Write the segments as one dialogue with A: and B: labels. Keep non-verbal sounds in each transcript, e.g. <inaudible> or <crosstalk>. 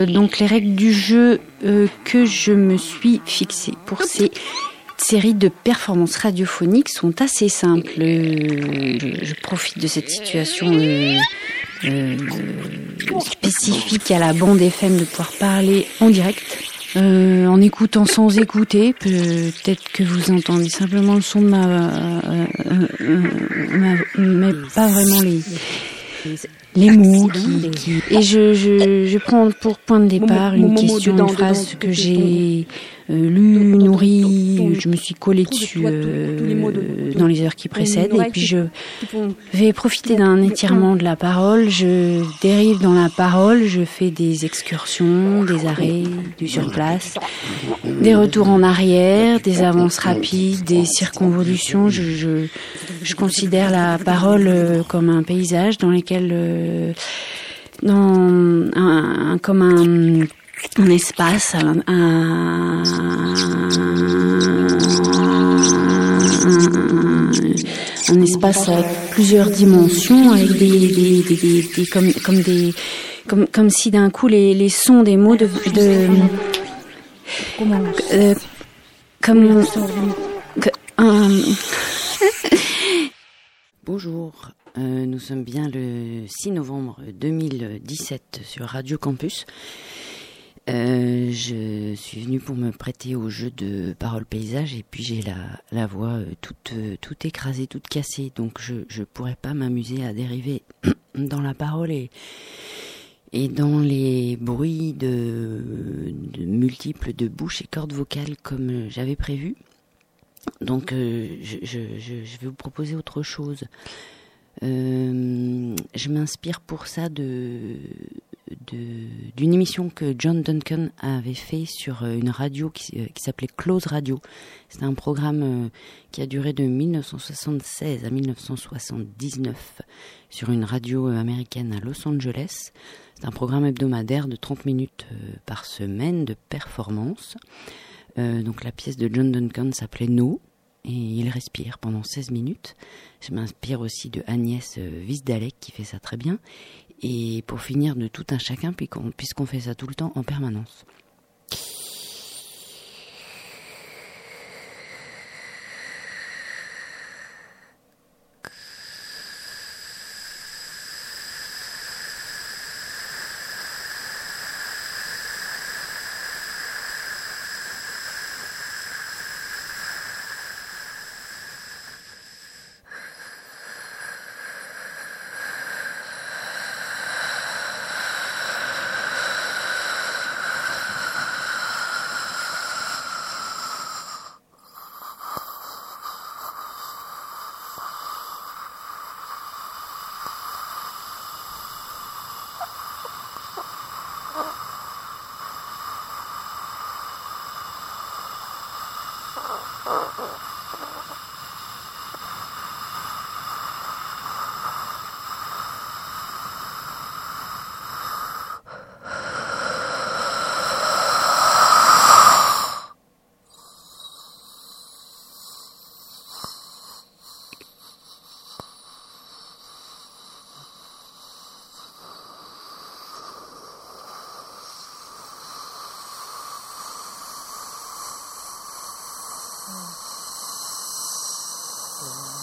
A: Donc les règles du jeu euh, que je me suis fixées pour ces séries de performances radiophoniques sont assez simples. Euh, je, profite de cette situation euh, spécifique à la bande FM de pouvoir parler en direct. en écoutant sans écouter, peut-être que vous entendez simplement le son de ma, mais pas vraiment les, les mots qui, et je, je, je prends pour point de départ une question, une phrase que j'ai lu, nourri, je me suis collée dessus euh, dans les heures qui précèdent. Et puis je vais profiter d'un étirement de la parole, je dérive dans la parole, je fais des excursions, des arrêts, du surplace, des retours en arrière, des avances rapides, des circonvolutions, je, je, je considère la parole euh, comme un paysage dans lequel dans un, comme un un espace, un, un, un, espace avec plusieurs dimensions, avec des, des, des, des comme, comme des comme, comme si d'un coup les, les sons des mots de, de euh, comme que,
B: Bonjour, euh, nous sommes bien le 6 novembre 2017 sur Radio Campus. Euh, je suis venue pour me prêter au jeu de parole paysage et puis j'ai la, voix euh, toute, euh, toute écrasée, toute cassée, donc je ne pourrais pas m'amuser à dériver <clears throat> dans la parole et, et dans les bruits de, multiples de bouches et cordes vocales comme j'avais prévu. Donc je, vais vous proposer autre chose. je m'inspire pour ça de d'une émission que John Duncan avait fait sur euh, une radio qui, euh, qui s'appelait Close Radio. C'est un programme euh, qui a duré de 1976 à 1979 sur une radio américaine à Los Angeles. C'est un programme hebdomadaire de 30 minutes par semaine de performance. donc la pièce de John Duncan s'appelait No et il respire pendant 16 minutes. Je m'inspire aussi de Agnès Visdalek qui fait ça très bien et pour finir de tout un chacun, puisqu'on fait ça tout le temps en permanence. Yeah.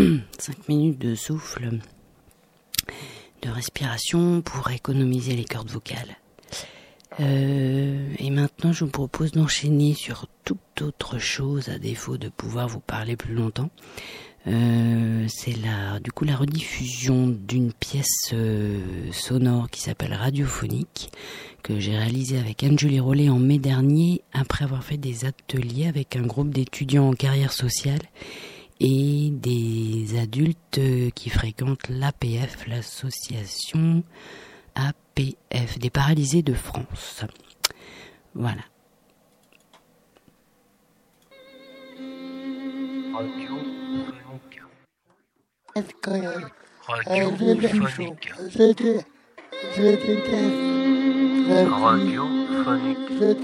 B: <clears throat> 5 minutes de souffle, de respiration pour économiser les cordes vocales. Euh, et maintenant, je vous propose d'enchaîner sur toute autre chose à défaut de pouvoir vous parler plus longtemps. Euh, c'est la, du coup la rediffusion d'une pièce euh, sonore qui s'appelle Radiophonique que j'ai réalisée avec Anne-Julie Rollet en mai dernier après avoir fait des ateliers avec un groupe d'étudiants en carrière sociale et des adultes qui fréquentent l'APF, l'association APF des paralysés de France. Voilà.
C: Radio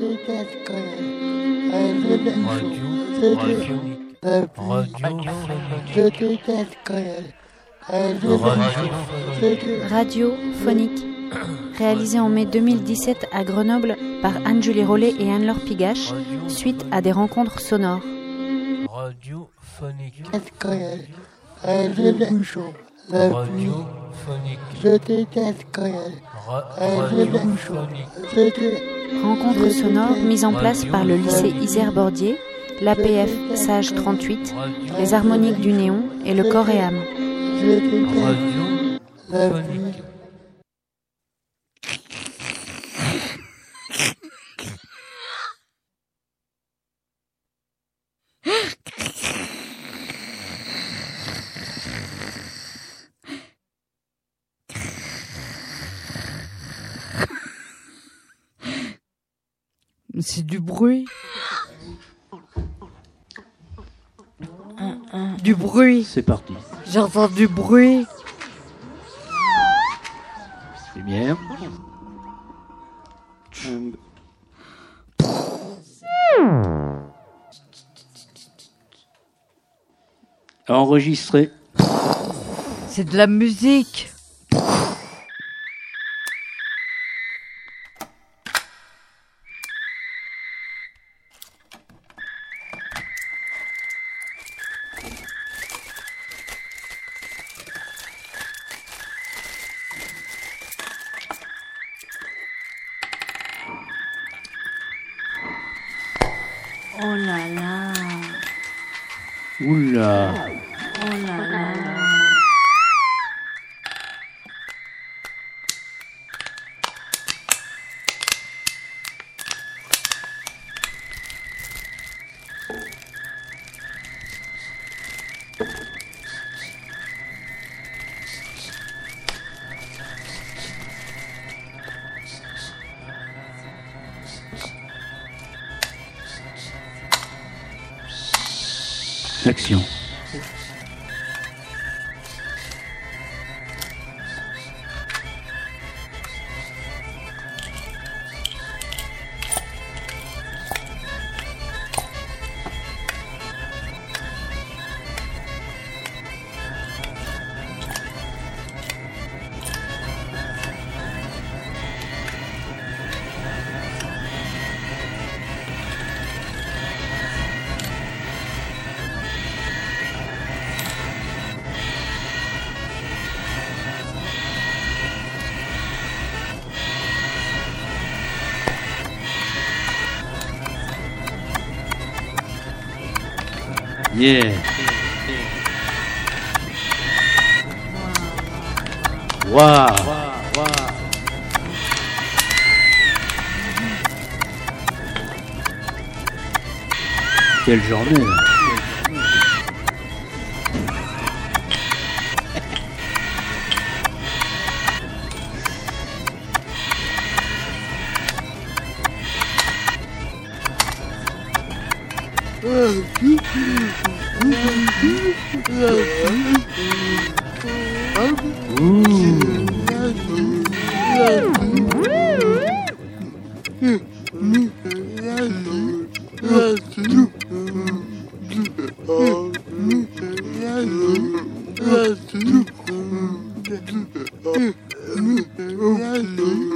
C: déteste. Radio.
A: Radio Radiophonique. Réalisé en mai 2017 à Grenoble par Anne-Julie Rollet et Anne-Laure Pigache, suite à des rencontres sonores.
C: Radio Je déteste
A: Rencontre sonore mise en place par le lycée Isère Bordier, l'APF Sage 38, les harmoniques du néon et le corps.
D: C'est du bruit. Du bruit.
E: C'est parti.
D: J'entends du bruit.
E: Lumière. Enregistré.
D: C'est de la musique.
E: Action. Yeah. Waouh. Quelle journée. Mm-hmm.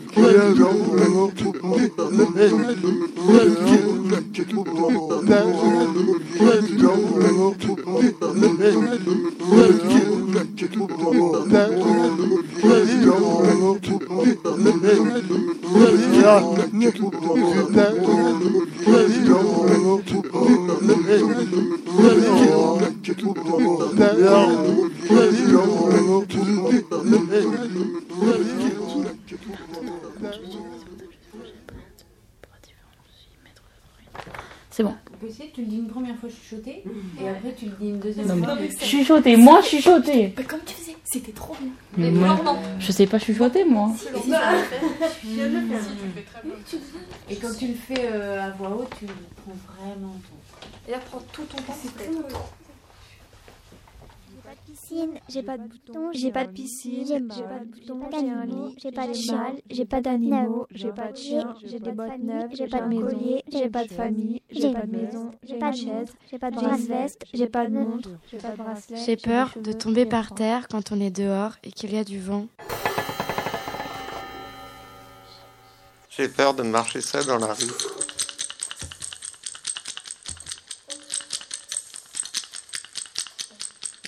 A: C'est bon.
B: Tu le dis une première fois chuchoté et après tu le dis une deuxième fois.
A: mais chuchoter, moi chuchoter.
F: Comme tu faisais, c'était trop bien.
A: Mais moi, je sais pas chuchoter moi.
B: Et quand tu le fais euh, à voix haute, tu prends vraiment ton.
F: Et là, prends tout ton temps. C'est très
G: piscine, j'ai pas de bouton, j'ai pas de piscine, j'ai pas de bouton, j'ai un lit, j'ai pas de cheval, j'ai pas d'animaux, j'ai pas de chien, j'ai des bottes neuves, j'ai pas de collier, j'ai pas de famille, j'ai pas de maison, j'ai pas de chaise, j'ai pas de veste, j'ai pas de montre, j'ai pas de bracelet.
H: J'ai peur de tomber par terre quand on est dehors et qu'il y a du vent.
I: J'ai peur de marcher seul dans la rue.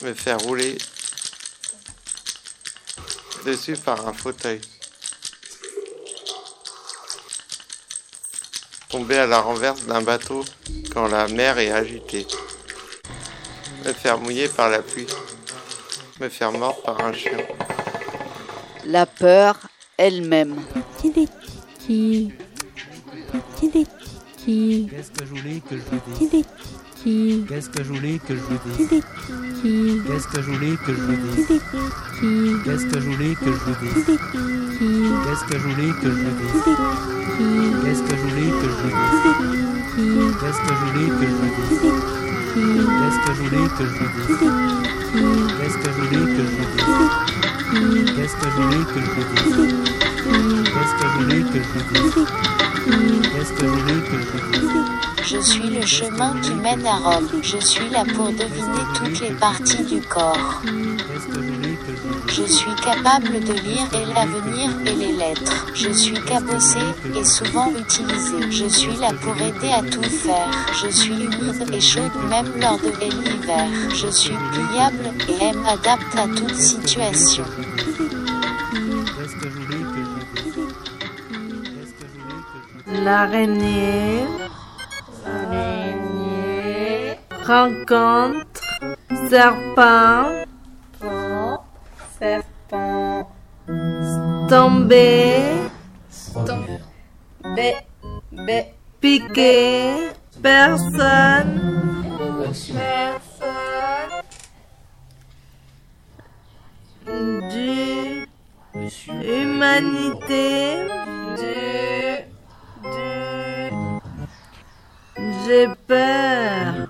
I: Me faire rouler dessus par un fauteuil. Tomber à la renverse d'un bateau quand la mer est agitée. Me faire mouiller par la pluie. Me faire mordre par un chien.
D: La peur elle-même.
G: Qui Qui Qui
J: Qu'est-ce que je voulais que je vous
G: Qui
J: dise
G: Qui
J: Qu'est-ce que je voulais que je vous dise
G: Qui
J: Qu'est-ce que je voulais que je vous dise
G: Qui
J: Qu'est-ce que je voulais que je vous dise
G: Qui
J: Qu'est-ce que je voulais que je vous dise Qu'est-ce que je voulais que je vous dise Qu'est-ce que je voulais que je vous dise Qu'est-ce que je voulais que je vous dise Qu'est-ce que je voulais que je vous dise Qu'est-ce que je voulais que je vous dise Qu'est-ce que je voulais que je vous dise Qu'est-ce que je voulais que je vous dise
K: Je suis le chemin qui mène à Rome. Je suis là pour deviner toutes les parties du corps. Je suis capable de lire et l'avenir et les lettres. Je suis cabossé et souvent utilisé. Je suis là pour aider à tout faire. Je suis humide et chaude même lors de l'hiver. Je suis pliable et aime adapte à toute situation.
J: Qu'est-ce
L: Rencontre. Serpent. Serpent. Tomber.
F: Bé.
L: Piquer. Personne.
F: Personne.
L: Du. Humanité.
F: Du.
L: J'ai peur.
F: Peur.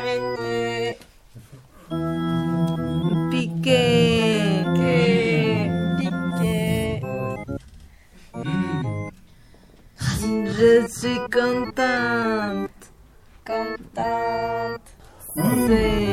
F: Araignée.
L: Piquer.
F: Piqué.
L: Je suis contente.
F: Contente.
L: C'est.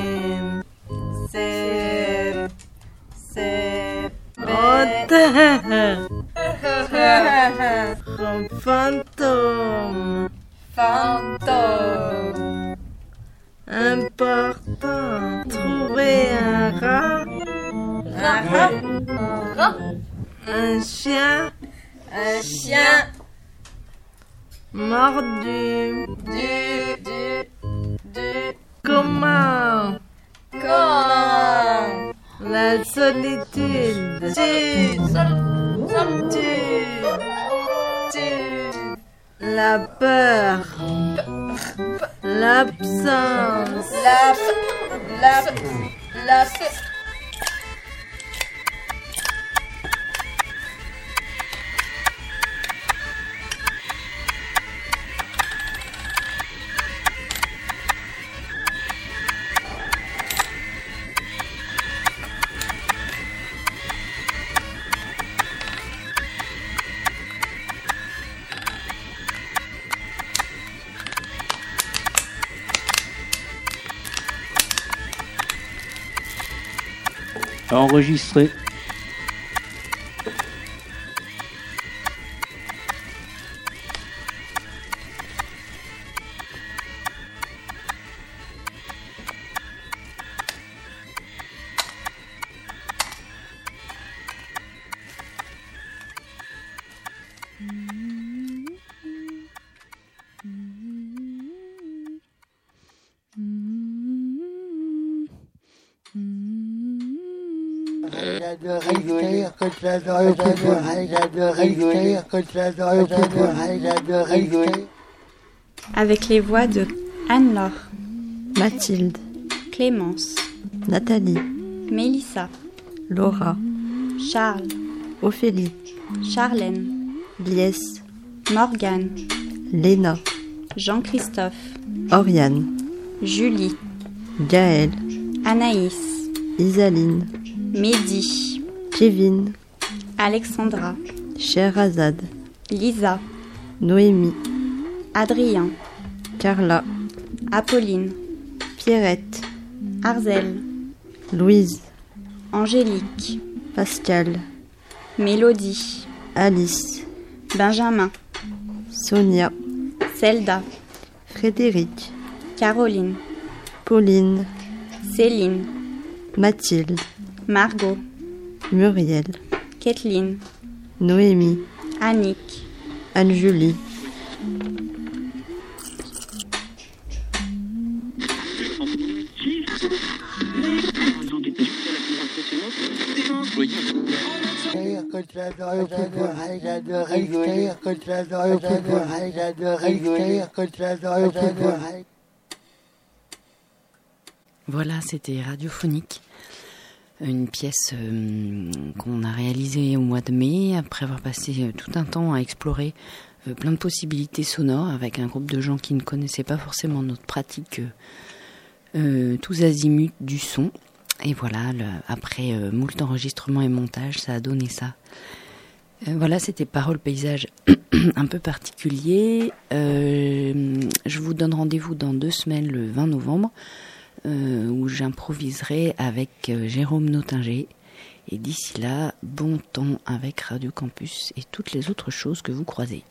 L: L'absence.
F: La. La
E: Enregistré.
C: J'adore le pouvoir. J'adore rigoler. Quand j'adore le pouvoir. J'adore rigoler.
M: Avec les voix de Anne-Laure,
N: Mathilde,
M: Clémence,
N: Nathalie,
M: Mélissa,
N: Laura,
M: Charles,
N: Ophélie,
M: Charlène,
N: Lies,
M: Morgane,
N: Léna,
M: Jean-Christophe,
N: Oriane,
M: Julie,
N: Gaël,
M: Anaïs,
N: Isaline,
M: Mehdi,
N: Kevin,
M: Alexandra,
N: Sherazade,
M: Lisa,
N: Noémie,
M: Adrien,
N: Carla,
M: Apolline,
N: Pierrette,
M: Arzel,
N: Louise,
M: Angélique,
N: Pascal,
M: Mélodie,
N: Alice,
M: Benjamin,
N: Sonia,
M: Zelda,
N: Frédéric,
M: Caroline,
N: Pauline,
M: Céline,
N: Mathilde,
M: Margot,
N: Muriel,
M: Kathleen,
N: Noémie,
M: Annick,
N: Anne-Julie.
B: Voilà, c'était radiophonique. Une pièce euh, qu'on a réalisée au mois de mai, après avoir passé euh, tout un temps à explorer euh, plein de possibilités sonores avec un groupe de gens qui ne connaissaient pas forcément notre pratique tous azimuts du son. Et voilà, le- après moult enregistrements et montage, ça a donné ça. Voilà, c'était Parole Paysage <clears throat> un peu particulier. Je vous donne rendez-vous dans deux semaines, le 20 novembre, euh, où j'improviserai avec euh, Jérôme Notinger. Et d'ici là, bon temps avec Radio Campus et toutes les autres choses que vous croisez.